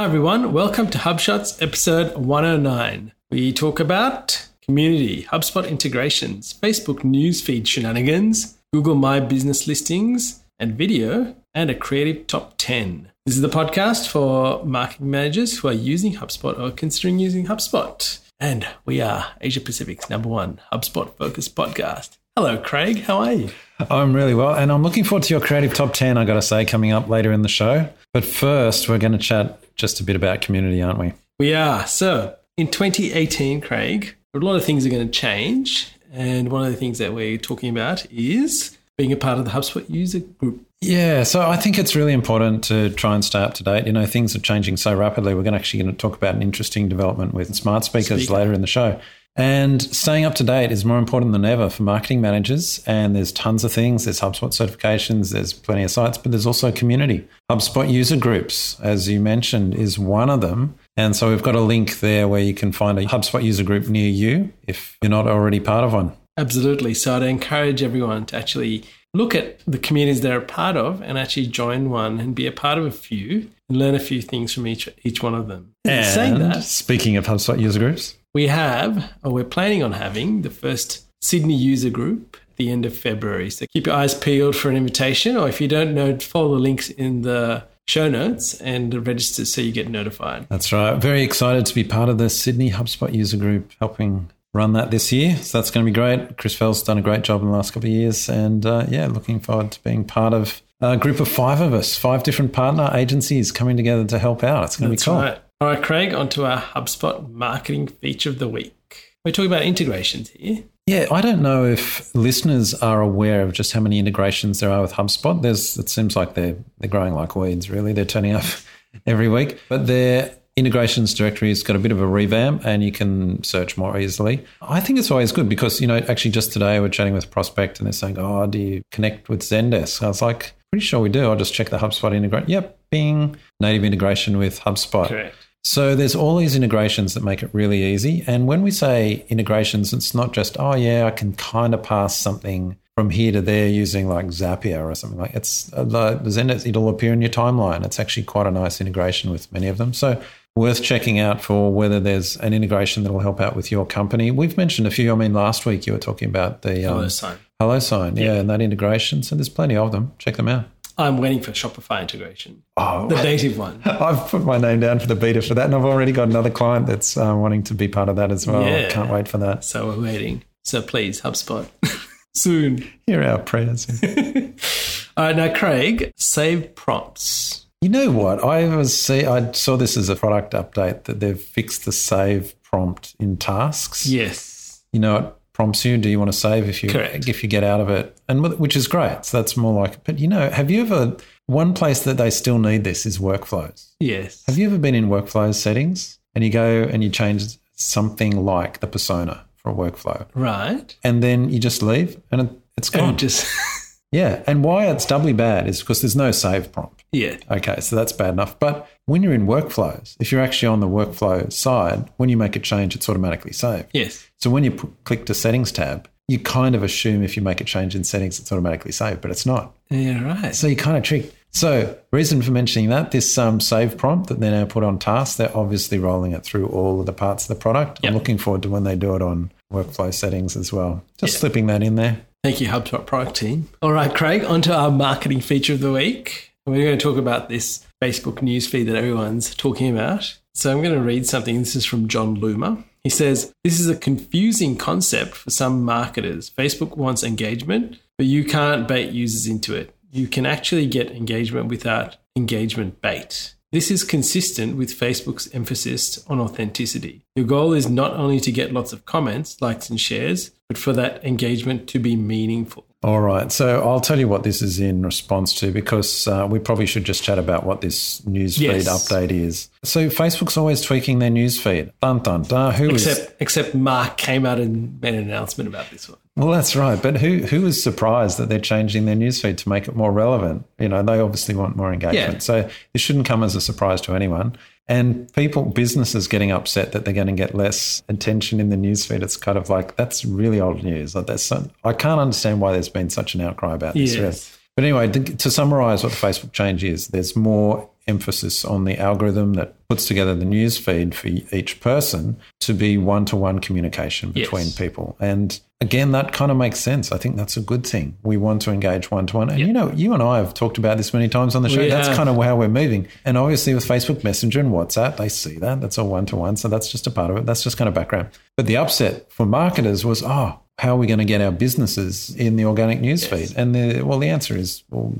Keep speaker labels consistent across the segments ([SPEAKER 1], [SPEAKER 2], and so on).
[SPEAKER 1] Hi, everyone. Welcome to HubShots episode 109. We talk about community, HubSpot integrations, Facebook newsfeed shenanigans, Google My Business listings, and video, and a creative top 10. This is the podcast for marketing managers who are using HubSpot or considering using HubSpot. And we are Asia Pacific's number one HubSpot focused podcast. Hello, Craig. How are you?
[SPEAKER 2] I'm really well, and I'm looking forward to your creative top 10, I got to say, coming up later in the show. But first, we're going to chat just a bit about community, aren't we?
[SPEAKER 1] We are. So, in 2018, Craig, a lot of things are going to change. And one of the things that we're talking about is being a part of the HubSpot user group.
[SPEAKER 2] Yeah, so I think it's really important to try and stay up to date. You know, things are changing so rapidly. We're going to actually going to talk about an interesting development with smart speakers Speaker. later in the show. And staying up to date is more important than ever for marketing managers. And there's tons of things. There's HubSpot certifications, there's plenty of sites, but there's also community. HubSpot user groups, as you mentioned, is one of them. And so we've got a link there where you can find a HubSpot user group near you if you're not already part of one.
[SPEAKER 1] Absolutely. So I'd encourage everyone to actually look at the communities they're a part of and actually join one and be a part of a few and learn a few things from each each one of them.
[SPEAKER 2] And saying that, speaking of HubSpot user groups,
[SPEAKER 1] we have, or we're planning on having, the first Sydney user group at the end of February. So keep your eyes peeled for an invitation, or if you don't know, follow the links in the show notes and register so you get notified.
[SPEAKER 2] That's right. Very excited to be part of the Sydney HubSpot user group, helping run that this year. So that's going to be great. Chris Fell's done a great job in the last couple of years. And uh, yeah, looking forward to being part of a group of five of us, five different partner agencies coming together to help out. It's going to be cool.
[SPEAKER 1] Right. All right, Craig, on to our HubSpot marketing feature of the week. We're talking about integrations here.
[SPEAKER 2] Yeah, I don't know if listeners are aware of just how many integrations there are with HubSpot. There's, it seems like they're they're growing like weeds. Really, they're turning up every week. But their integrations directory has got a bit of a revamp, and you can search more easily. I think it's always good because you know, actually, just today we're chatting with a prospect, and they're saying, "Oh, do you connect with Zendesk?" I was like, "Pretty sure we do." I'll just check the HubSpot integration. Yep, Bing, native integration with HubSpot.
[SPEAKER 1] Correct.
[SPEAKER 2] So there's all these integrations that make it really easy. And when we say integrations, it's not just, oh yeah, I can kind of pass something from here to there using like Zapier or something like it's uh, the Zendesk, it'll appear in your timeline. It's actually quite a nice integration with many of them. So worth checking out for whether there's an integration that will help out with your company. We've mentioned a few. I mean, last week you were talking about the
[SPEAKER 1] um, HelloSign.
[SPEAKER 2] HelloSign, yeah, yeah, and that integration. So there's plenty of them. Check them out.
[SPEAKER 1] I'm waiting for Shopify integration. Oh, the native one.
[SPEAKER 2] I've put my name down for the beta for that, and I've already got another client that's uh, wanting to be part of that as well. Yeah. Can't wait for that.
[SPEAKER 1] So we're waiting. So please, HubSpot, soon.
[SPEAKER 2] Hear our prayers.
[SPEAKER 1] All right, now Craig, save prompts.
[SPEAKER 2] You know what? I was see. I saw this as a product update that they've fixed the save prompt in tasks.
[SPEAKER 1] Yes.
[SPEAKER 2] You know, it prompts you. Do you want to save if you
[SPEAKER 1] Correct.
[SPEAKER 2] if you get out of it? And which is great. So that's more like. But you know, have you ever? One place that they still need this is workflows.
[SPEAKER 1] Yes.
[SPEAKER 2] Have you ever been in workflows settings and you go and you change something like the persona for a workflow,
[SPEAKER 1] right?
[SPEAKER 2] And then you just leave and it, it's gone.
[SPEAKER 1] And just.
[SPEAKER 2] Yeah. And why it's doubly bad is because there's no save prompt.
[SPEAKER 1] Yeah.
[SPEAKER 2] Okay. So that's bad enough. But when you're in workflows, if you're actually on the workflow side, when you make a change, it's automatically saved.
[SPEAKER 1] Yes.
[SPEAKER 2] So when you put, click the settings tab, you kind of assume if you make a change in settings, it's automatically saved, but it's not.
[SPEAKER 1] Yeah, right.
[SPEAKER 2] So you kind of trick. So reason for mentioning that, this um, save prompt that they now put on tasks, they're obviously rolling it through all of the parts of the product. Yep. I'm looking forward to when they do it on workflow settings as well. Just yep. slipping that in there.
[SPEAKER 1] Thank you, HubSpot product team. All right, Craig, on to our marketing feature of the week. We're going to talk about this Facebook newsfeed that everyone's talking about. So I'm going to read something. This is from Jon Loomer. He says, This is a confusing concept for some marketers. Facebook wants engagement, but you can't bait users into it. You can actually get engagement without engagement bait. This is consistent with Facebook's emphasis on authenticity. Your goal is not only to get lots of comments, likes, and shares, but for that engagement to be meaningful.
[SPEAKER 2] All right. So I'll tell you what this is in response to because uh, we probably should just chat about what this newsfeed yes. update is. So Facebook's always tweaking their newsfeed. Dun dun dun. Who
[SPEAKER 1] except,
[SPEAKER 2] is...
[SPEAKER 1] except Mark came out and made an announcement about this one.
[SPEAKER 2] Well, that's right. But who who is surprised that they're changing their newsfeed to make it more relevant? You know, they obviously want more engagement. Yeah. So this shouldn't come as a surprise to anyone. And people, businesses getting upset that they're going to get less attention in the newsfeed. It's kind of like that's really old news. Like that's I can't understand why there's been such an outcry about this.
[SPEAKER 1] Yes.
[SPEAKER 2] But anyway, to, to summarize what the Facebook change is, there's more emphasis on the algorithm that puts together the news feed for each person to be one to one communication between
[SPEAKER 1] Yes.
[SPEAKER 2] people. And again, that kind of makes sense. I think that's a good thing. We want to engage one to one. And you know, you and I have talked about this many times on the show.
[SPEAKER 1] We
[SPEAKER 2] That's
[SPEAKER 1] have.
[SPEAKER 2] kind of how we're moving. And obviously, with Facebook Messenger and WhatsApp, they see that. That's all one to one. So that's just a part of it. That's just kind of background. But the upset for marketers was, oh, how are we going to get our businesses in the organic news feed? And the, well, the answer is, well,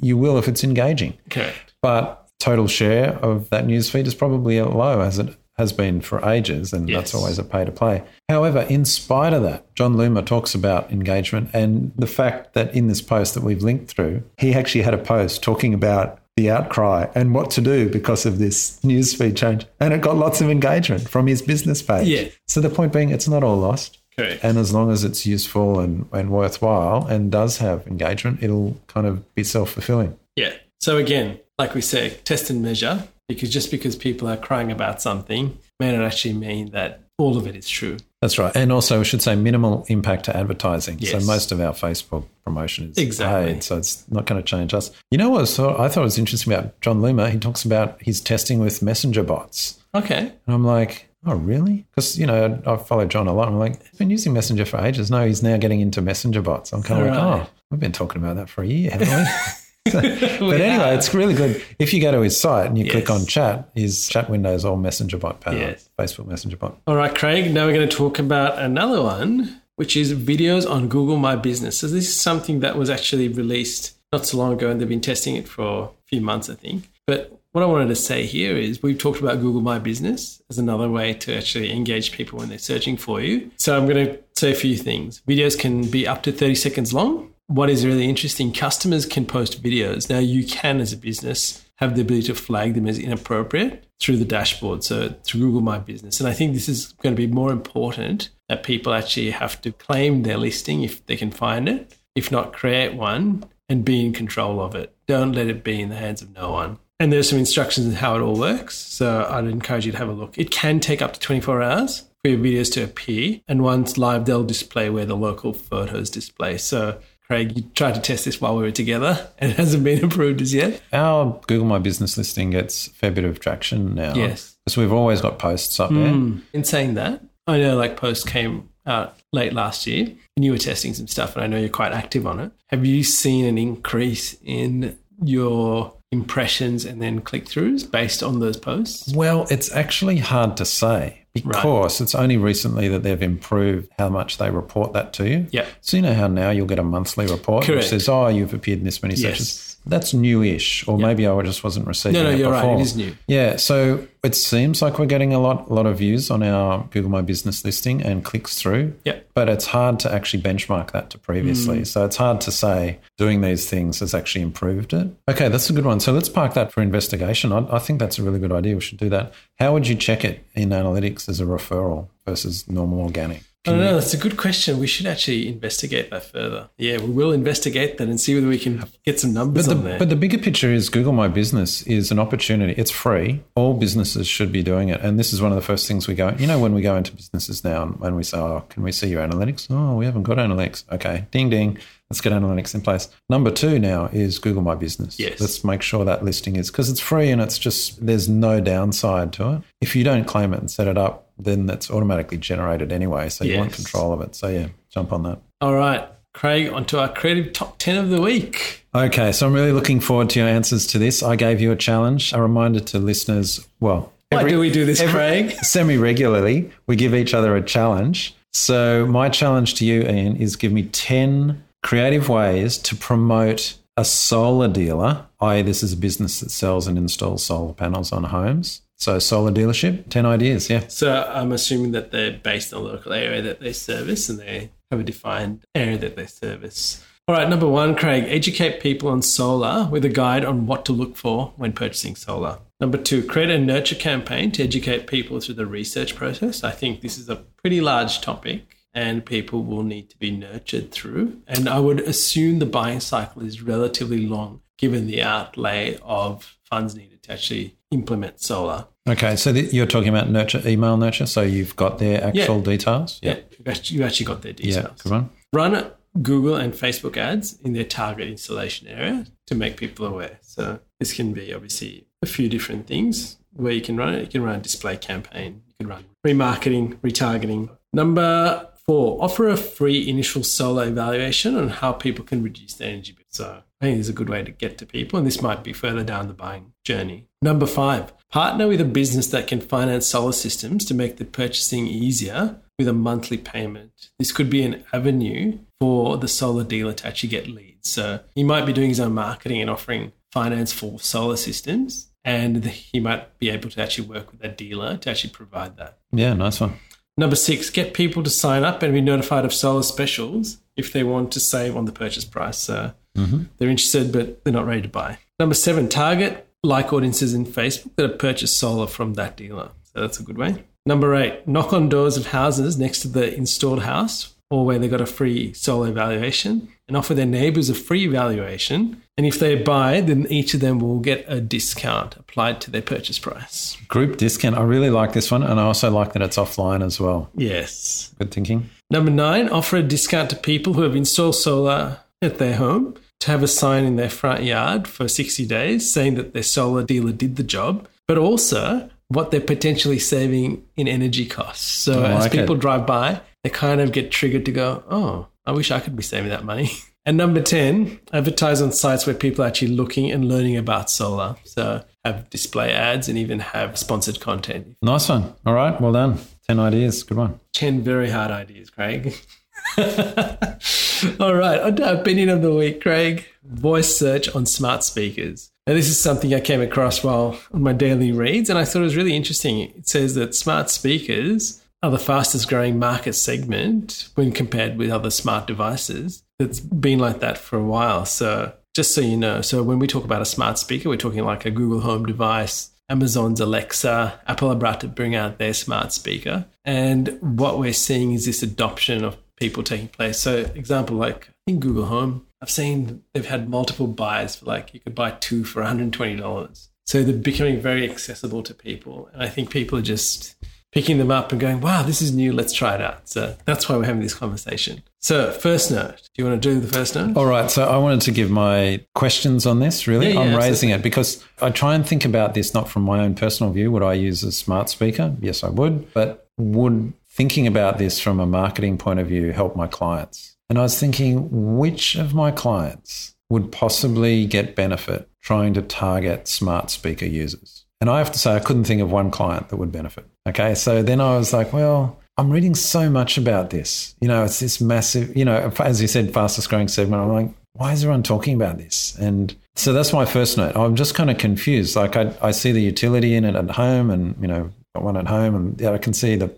[SPEAKER 2] you will if it's engaging.
[SPEAKER 1] Correct.
[SPEAKER 2] But total share of that news feed is probably low as it has been for ages, and that's always a pay to play. However, in spite of that, Jon Loomer talks about engagement and the fact that in this post that we've linked through, he actually had a post talking about the outcry and what to do because of this newsfeed change. And it got lots of engagement from his business page.
[SPEAKER 1] Yeah.
[SPEAKER 2] So the point being, it's not all lost.
[SPEAKER 1] Correct.
[SPEAKER 2] And as long as it's useful and, and worthwhile and does have engagement, it'll kind of be self fulfilling.
[SPEAKER 1] Yeah. So again, like we say, test and measure, because just because people are crying about something may not actually mean that all of it is true.
[SPEAKER 2] That's right. And also, we should say minimal impact to advertising.
[SPEAKER 1] Yes.
[SPEAKER 2] So most of our Facebook promotion is
[SPEAKER 1] Exactly.
[SPEAKER 2] paid, so it's not going to change us. You know what I thought, I thought was interesting about Jon Loomer? He talks about his testing with messenger bots.
[SPEAKER 1] Okay.
[SPEAKER 2] And I'm like, oh, really? Because, you know, I've followed Jon a lot. I'm like, he's been using Messenger for ages. No, he's now getting into messenger bots. I'm kind of like,
[SPEAKER 1] Right.
[SPEAKER 2] oh, we've been talking about that for a year, haven't we? but anyway, it's really good. If you go to his site and you click on chat, his chat window is all messenger bot powered,
[SPEAKER 1] Yes.
[SPEAKER 2] Facebook messenger bot.
[SPEAKER 1] All right, Craig. Now we're going to talk about another one, which is videos on Google My Business. So this is something that was actually released not so long ago, and they've been testing it for a few months, I think. But what I wanted to say here is we've talked about Google My Business as another way to actually engage people when they're searching for you. So I'm going to say a few things. Videos can be up to 30 seconds long. What is really interesting, customers can post videos. Now, you can, as a business, have the ability to flag them as inappropriate through the dashboard, so through Google My Business. And I think this is going to be more important that people actually have to claim their listing if they can find it, if not create one and be in control of it. Don't let it be in the hands of no one. And there's some instructions on how it all works. So I'd encourage you to have a look. It can take up to 24 hours for your videos to appear. And once live, they'll display where the local photos display. So Craig, you tried to test this while we were together and it hasn't been approved as yet.
[SPEAKER 2] Our Google My Business listing gets a fair bit of traction now.
[SPEAKER 1] Yes.
[SPEAKER 2] Because we've always got posts up there. Hmm.
[SPEAKER 1] In saying that, I know like posts came out late last year and you were testing some stuff and I know you're quite active on it. Have you seen an increase in your impressions and then click throughs based on those posts?
[SPEAKER 2] Well, it's actually hard to say because it's only recently that they've improved how much they report that to you.
[SPEAKER 1] Yeah.
[SPEAKER 2] So you know how now you'll get a monthly report
[SPEAKER 1] Correct.
[SPEAKER 2] which says, "Oh, you've appeared in this many
[SPEAKER 1] Yes.
[SPEAKER 2] sessions." That's newish, or maybe I just wasn't receiving.
[SPEAKER 1] It. No,
[SPEAKER 2] no,
[SPEAKER 1] you're right.
[SPEAKER 2] before.
[SPEAKER 1] It is new.
[SPEAKER 2] Yeah, so it seems like we're getting a lot, lot of views on our Google My Business listing and clicks through.
[SPEAKER 1] Yep.
[SPEAKER 2] But it's hard to actually benchmark that to previously.
[SPEAKER 1] Mm.
[SPEAKER 2] So it's hard to say doing these things has actually improved it. Okay, that's a good one. So let's park that for investigation. I, I think that's a really good idea. We should do that. How would you check it in analytics as a referral versus normal organic?
[SPEAKER 1] I don't know. That's a good question. We should actually investigate that further. Yeah, we will investigate that and see whether we can get some numbers
[SPEAKER 2] But
[SPEAKER 1] on
[SPEAKER 2] the,
[SPEAKER 1] there.
[SPEAKER 2] but the bigger picture is Google My Business is an opportunity. It's free. All businesses should be doing it. And this is one of the first things we go, you know, when we go into businesses now and we say, oh, can we see your analytics? Oh, we haven't got analytics. Okay, ding, ding. Let's get analytics in place. Number two now is Google My Business.
[SPEAKER 1] Yes.
[SPEAKER 2] Let's make sure that listing is because it's free and it's just, there's no downside to it. If you don't claim it and set it up, then that's automatically generated anyway. So you want control of it. So yeah, jump on that.
[SPEAKER 1] All right, Craig, onto our creative top 10 of the week.
[SPEAKER 2] Okay, so I'm really looking forward to your answers to this. I gave you a challenge, a reminder to listeners. Well,
[SPEAKER 1] Why do we do this, every, Craig?
[SPEAKER 2] Semi regularly, we give each other a challenge. So, my challenge to you, Ian, is give me 10 creative ways to promote a solar dealer, i.e., this is a business that sells and installs solar panels on homes. So, solar dealership, 10 ideas, yeah.
[SPEAKER 1] So I'm assuming that they're based on the local area that they service and they have a defined area that they service. All right, number one, Craig, educate people on solar with a guide on what to look for when purchasing solar. Number two, create a nurture campaign to educate people through the research process. I think this is a pretty large topic and people will need to be nurtured through. And I would assume the buying cycle is relatively long given the outlay of funds needed to actually implement solar.
[SPEAKER 2] Okay, so th- you're talking about nurture, email nurture. So, you've got their actual details?
[SPEAKER 1] Yeah, you've actually, got their
[SPEAKER 2] Yeah,
[SPEAKER 1] details.
[SPEAKER 2] good one.
[SPEAKER 1] Run Google and Facebook ads in their target installation area to make people aware. So this can be obviously a few different things where you can run it. You can run a display campaign, you can run remarketing, retargeting. Number four, offer a free initial solar evaluation on how people can reduce their energy bill. So I think it's a good way to get to people, and this might be further down the buying journey. Number five, partner with a business that can finance solar systems to make the purchasing easier with a monthly payment. This could be an avenue for the solar dealer to actually get leads. So he might be doing his own marketing and offering finance for solar systems, and he might be able to actually work with a dealer to actually provide that.
[SPEAKER 2] Yeah, nice one.
[SPEAKER 1] Number six, get people to sign up and be notified of solar specials if they want to save on the purchase price. So mm-hmm. they're interested, but they're not ready to buy. Number seven, target like audiences in Facebook that have purchased solar from that dealer. So that's a good way. Number eight, knock on doors of houses next to the installed house or where they got a free solar evaluation and offer their neighbors a free evaluation. And if they buy, then each of them will get a discount applied to their purchase price.
[SPEAKER 2] Group discount. I really like this one. And I also like that it's offline as well.
[SPEAKER 1] Yes.
[SPEAKER 2] Good thinking.
[SPEAKER 1] Number nine, offer a discount to people who have installed solar at their home to have a sign in their front yard for 60 days saying that their solar dealer did the job, but also what they're potentially saving in energy costs. So oh, as people it. drive by, they kind of get triggered to go, oh, I wish I could be saving that money. And number 10, advertise on sites where people are actually looking and learning about solar. So have display ads and even have sponsored content.
[SPEAKER 2] Nice one. All right. Well done. 10 ideas. Good one.
[SPEAKER 1] 10 very hard ideas, Craig. All right. Opinion of the week, Craig. Voice search on smart speakers. Now, this is something I came across while on my daily reads, and I thought it was really interesting. It says that smart speakers are the fastest growing market segment when compared with other smart devices. It's been like that for a while. So, just so you know, so when we talk about a smart speaker, we're talking like a Google Home device, Amazon's Alexa, Apple are about to bring out their smart speaker. And what we're seeing is this adoption of people taking place. So, example like in Google Home, I've seen they've had multiple buys for like you could buy two for $120. So they're becoming very accessible to people. And I think people are just picking them up and going, wow, this is new. Let's try it out. So that's why we're having this conversation. So, first note, do you want to do the first note?
[SPEAKER 2] All right. So, I wanted to give my questions on this, really. Yeah, yeah, I'm raising it because I try and think about this not from my own personal view. Would I use a smart speaker? Yes, I would. But would thinking about this from a marketing point of view help my clients? And I was thinking, which of my clients would possibly get benefit trying to target smart speaker users? And I have to say, I couldn't think of one client that would benefit. Okay. So then I was like, well, I'm reading so much about this. You know, it's this massive, you know, as you said, fastest growing segment. I'm like, why is everyone talking about this? And so that's my first note. I'm just kind of confused. Like I, I see the utility in it at home and, you know, got one at home and yeah, I can see the,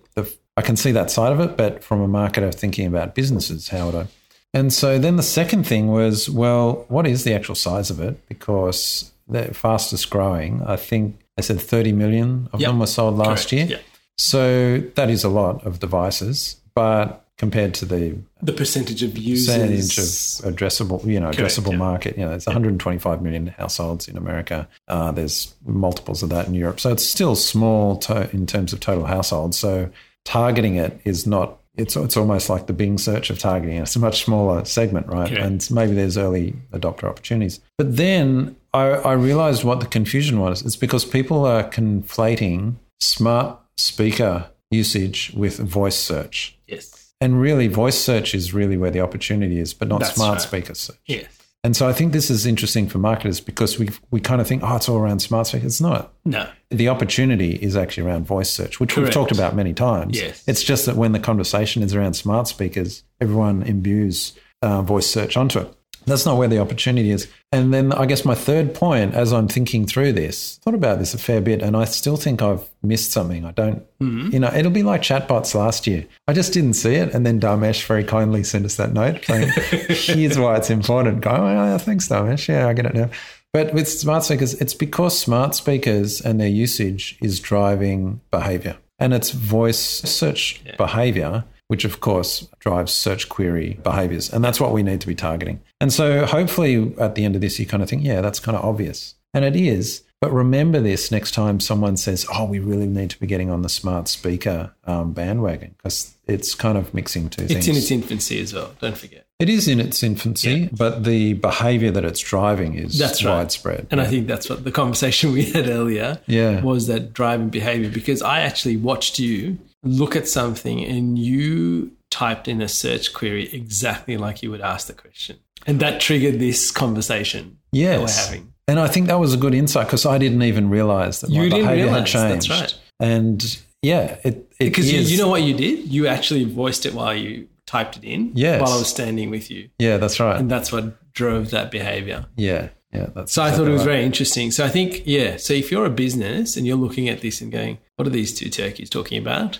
[SPEAKER 2] I can see that side of it, but from a marketer thinking about businesses, how would I? And so then the second thing was, well, what is the actual size of it? Because the fastest growing, I think they said 30 million of yep. them were sold last Correct. year. Yep. So that is a lot of devices, but compared to the
[SPEAKER 1] the percentage of users,
[SPEAKER 2] percentage of addressable, you know, Correct, addressable market, you know, there's 125 million households in America. Uh, there's multiples of that in Europe, so it's still small to, in terms of total households. So targeting it is not. It's it's almost like the Bing search of targeting. It's a much smaller segment, right? And maybe there's early adopter opportunities. But then I, I realized what the confusion was. It's because people are conflating smart speaker usage with voice search.
[SPEAKER 1] Yes.
[SPEAKER 2] And really, voice search is really where the opportunity is, but not That's smart right. speaker search.
[SPEAKER 1] Yes.
[SPEAKER 2] And so I think this is interesting for marketers because we we kind of think, oh, it's all around smart speakers. It's not.
[SPEAKER 1] No.
[SPEAKER 2] The opportunity is actually around voice search, which Correct. we've talked about many times.
[SPEAKER 1] Yes.
[SPEAKER 2] It's just that when the conversation is around smart speakers, everyone imbues uh, voice search onto it. That's not where the opportunity is. And then I guess my third point, as I'm thinking through this, thought about this a fair bit, and I still think I've missed something. I don't, mm-hmm. you know, it'll be like chatbots last year. I just didn't see it. And then Dharmesh very kindly sent us that note saying, here's why it's important. Going, oh, thanks, Dharmesh. Yeah, I get it now. But with smart speakers, it's because smart speakers and their usage is driving behavior. And it's voice search yeah. behavior which of course drives search query behaviors. And that's what we need to be targeting. And so hopefully at the end of this, you kind of think, yeah, that's kind of obvious. And it is. But remember this next time someone says, "Oh, we really need to be getting on the smart speaker um, bandwagon," because it's kind of mixing two
[SPEAKER 1] It's
[SPEAKER 2] things.
[SPEAKER 1] It's in its infancy as well. Don't forget.
[SPEAKER 2] it is in its infancy,
[SPEAKER 1] Yeah.
[SPEAKER 2] but the behaviour that it's driving is
[SPEAKER 1] That's right.
[SPEAKER 2] widespread.
[SPEAKER 1] And I think that's what the conversation we had earlier
[SPEAKER 2] Yeah.
[SPEAKER 1] was that driving behavior because I actually watched you look at something and you typed in a search query exactly like you would ask the question. And that triggered this conversation that we're having.
[SPEAKER 2] and I think that was a good insight because I didn't even realise that my
[SPEAKER 1] You didn't
[SPEAKER 2] behaviour had changed.
[SPEAKER 1] that's right.
[SPEAKER 2] And yeah, it, it
[SPEAKER 1] Because you, you know what you did? You actually voiced it while you typed it in
[SPEAKER 2] Yes.
[SPEAKER 1] while I was standing with you.
[SPEAKER 2] yeah, that's right.
[SPEAKER 1] And that's what drove that behavior.
[SPEAKER 2] yeah, yeah, that's.
[SPEAKER 1] So I thought it was
[SPEAKER 2] right.
[SPEAKER 1] very interesting. So I think, yeah. So if you're a business and you're looking at this and going, "What are these two turkeys talking about?"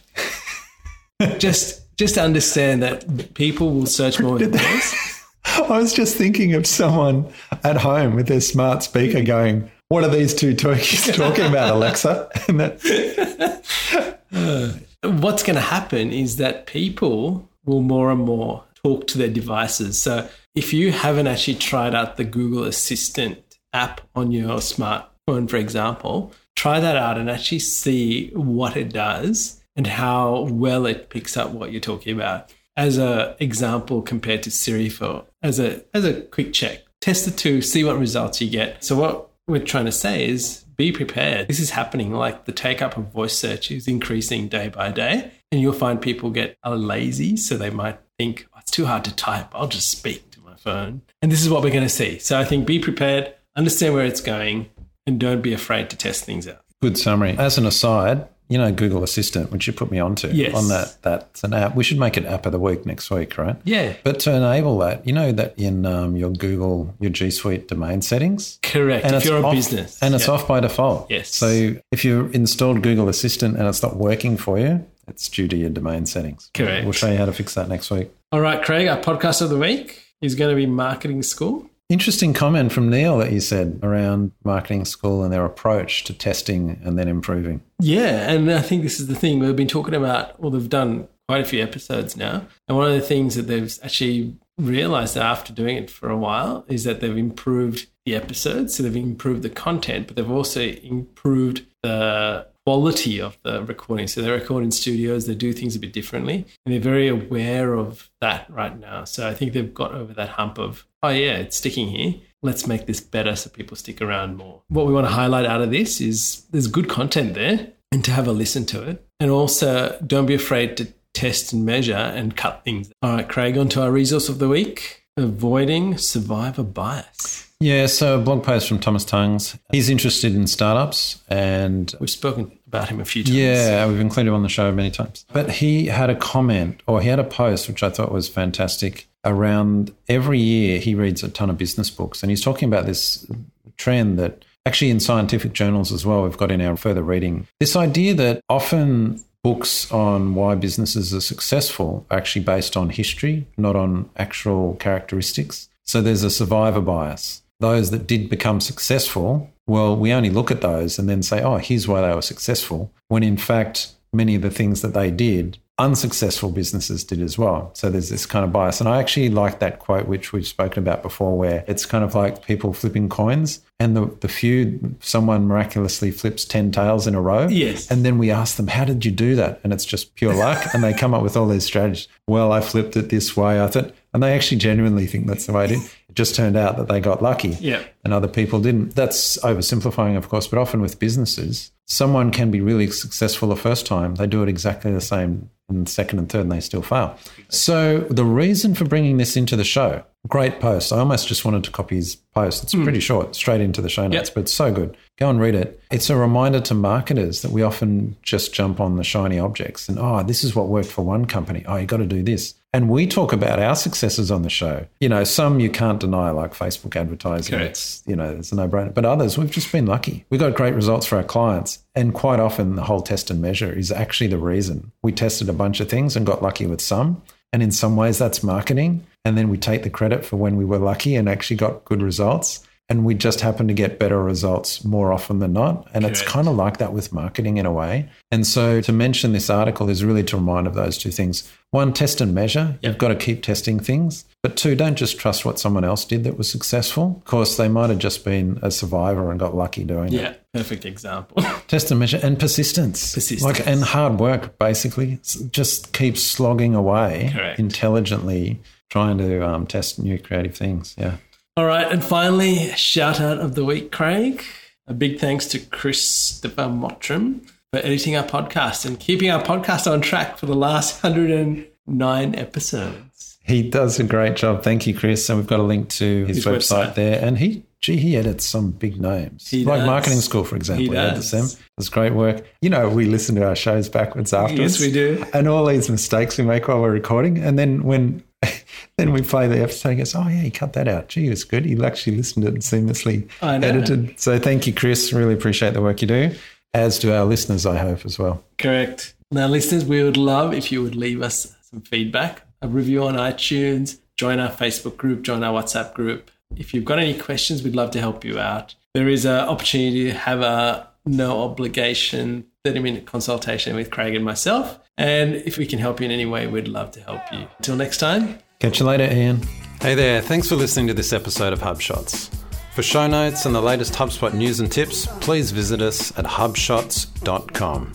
[SPEAKER 1] just just understand that people will search more than this.
[SPEAKER 2] I was just thinking of someone at home with their smart speaker going, "What are these two turkeys talking about, Alexa?" And that, uh,
[SPEAKER 1] What's going to happen is that people will more and more talk to their devices. So if you haven't actually tried out the Google Assistant app on your smartphone, for example, try that out and actually see what it does and how well it picks up what you're talking about. As a example compared to Siri for as a as a quick check. Test the two, see what results you get. So what we're trying to say is be prepared. This is happening like the take up of voice search is increasing day by day. And you'll find people get lazy, so they might think, oh, it's too hard to type. I'll just speak to my phone. And this is what we're going to see. So I think be prepared, understand where it's going, and don't be afraid to test things out.
[SPEAKER 2] good summary. As an aside, you know Google Assistant, which you put me onto
[SPEAKER 1] Yes.
[SPEAKER 2] on that. That's an app. We should make it app of the week next week, right?
[SPEAKER 1] Yeah.
[SPEAKER 2] But to enable that, you know that in um, your Google, your G Suite domain settings,
[SPEAKER 1] Correct. And
[SPEAKER 2] if
[SPEAKER 1] you're a
[SPEAKER 2] off-
[SPEAKER 1] business.
[SPEAKER 2] and it's
[SPEAKER 1] Yeah.
[SPEAKER 2] off by default.
[SPEAKER 1] Yes.
[SPEAKER 2] So if you installed Google Assistant and it's not working for you, it's due to your domain settings.
[SPEAKER 1] Correct.
[SPEAKER 2] We'll show you how to fix that next week.
[SPEAKER 1] All right, Craig, our podcast of the week is going to be marketing school.
[SPEAKER 2] Interesting comment from Neil that you said around marketing school and their approach to testing and then improving.
[SPEAKER 1] Yeah, and I think this is the thing we've been talking about. Well, they've done quite a few episodes now, and one of the things that they've actually realized after doing it for a while is that they've improved the episodes. So they've improved the content, but they've also improved the quality of the recording. So they record in studios, they do things a bit differently, and they're very aware of that right now. So I think they've got over that hump of, oh yeah, it's sticking here. Let's make this better so people stick around more. What we want to highlight out of this is there's good content there and to have a listen to it. And also don't be afraid to test and measure and cut things. All right, Craig, on to our resource of the week avoiding survivor bias.
[SPEAKER 2] Yeah, so a blog post from Tomasz Tunguz. He's interested in startups and
[SPEAKER 1] We've spoken about him a few times.
[SPEAKER 2] Yeah, we've included him on the show many times. But he had a comment or he had a post, which I thought was fantastic, around every year he reads a ton of business books. And he's talking about this trend that actually in scientific journals as well, we've got in our further reading. This idea that often books on why businesses are successful are actually based on history, not on actual characteristics. So there's a survivor bias. Those that did become successful, well, we only look at those and then say, oh, here's why they were successful, when in fact, many of the things that they did, unsuccessful businesses did as well. So there's this kind of bias. And I actually like that quote, which we've spoken about before, where it's kind of like people flipping coins and the, the few, someone miraculously flips 10 tails in a row.
[SPEAKER 1] Yes.
[SPEAKER 2] And then we ask them, how did you do that? And it's just pure luck. and they come up with all these strategies. Well, I flipped it this way. I thought, and they actually genuinely think that's the way it is. It just turned out that they got lucky
[SPEAKER 1] Yeah.
[SPEAKER 2] and other people didn't. That's oversimplifying, of course, but often with businesses, someone can be really successful the first time. They do it exactly the same the second and third, and they still fail. So, the reason for bringing this into the show, great post. I almost just wanted to copy his post. It's hmm. pretty short, straight into the show notes,
[SPEAKER 1] Yep.
[SPEAKER 2] but it's so good. Go and read it. It's a reminder to marketers that we often just jump on the shiny objects and, oh, this is what worked for one company. Oh, you got to do this. And we talk about our successes on the show. You know, some you can't deny, like Facebook advertising.
[SPEAKER 1] Correct.
[SPEAKER 2] It's, you know, it's a no brainer. But others, we've just been lucky. We got great results for our clients. And quite often, the whole test and measure is actually the reason. We tested a bunch of things and got lucky with some. And in some ways, that's marketing. And then we take the credit for when we were lucky and actually got good results. And we just happen to get better results more often than not. And Correct. it's kind of like that with marketing in a way. And so to mention this article is really to remind of those two things. One, test and measure. Yep. You've got to keep testing things. But two, don't just trust what someone else did that was successful. Of course, they might have just been a survivor and got lucky doing
[SPEAKER 1] yeah,
[SPEAKER 2] it.
[SPEAKER 1] Yeah, perfect example.
[SPEAKER 2] test and measure and persistence.
[SPEAKER 1] Persistence.
[SPEAKER 2] Like, and hard work, basically. Just keep slogging away
[SPEAKER 1] Correct.
[SPEAKER 2] intelligently, trying to um, test new creative things. Yeah.
[SPEAKER 1] All right. And finally, shout out of the week, Craig. A big thanks to Christopher Mottram for editing our podcast and keeping our podcast on track for the last 109 episodes.
[SPEAKER 2] He does a great job. Thank you, Chris. And we've got a link to his, his website, website, there. And he, gee, he edits some big names.
[SPEAKER 1] He
[SPEAKER 2] like
[SPEAKER 1] does.
[SPEAKER 2] Marketing School, for example. He, he edits them. It's great work. You know, we listen to our shows backwards afterwards.
[SPEAKER 1] Yes, we do.
[SPEAKER 2] And all these mistakes we make while we're recording. And then when then we play the episode and goes, oh, yeah, he cut that out. Gee, it was good. He actually listened to it seamlessly edited. So thank you, Chris. Really appreciate the work you do, as do our listeners, I hope, as well.
[SPEAKER 1] Correct. Now, listeners, we would love if you would leave us some feedback, a review on iTunes, join our Facebook group, join our WhatsApp group. If you've got any questions, we'd love to help you out. There is an opportunity to have a no obligation 30 minute consultation with Craig and myself. And if we can help you in any way, we'd love to help you. Until next time.
[SPEAKER 2] Catch you later, Ian.
[SPEAKER 3] Hey there. Thanks for listening to this episode of HubShots. For show notes and the latest HubSpot news and tips, please visit us at hubshots.com.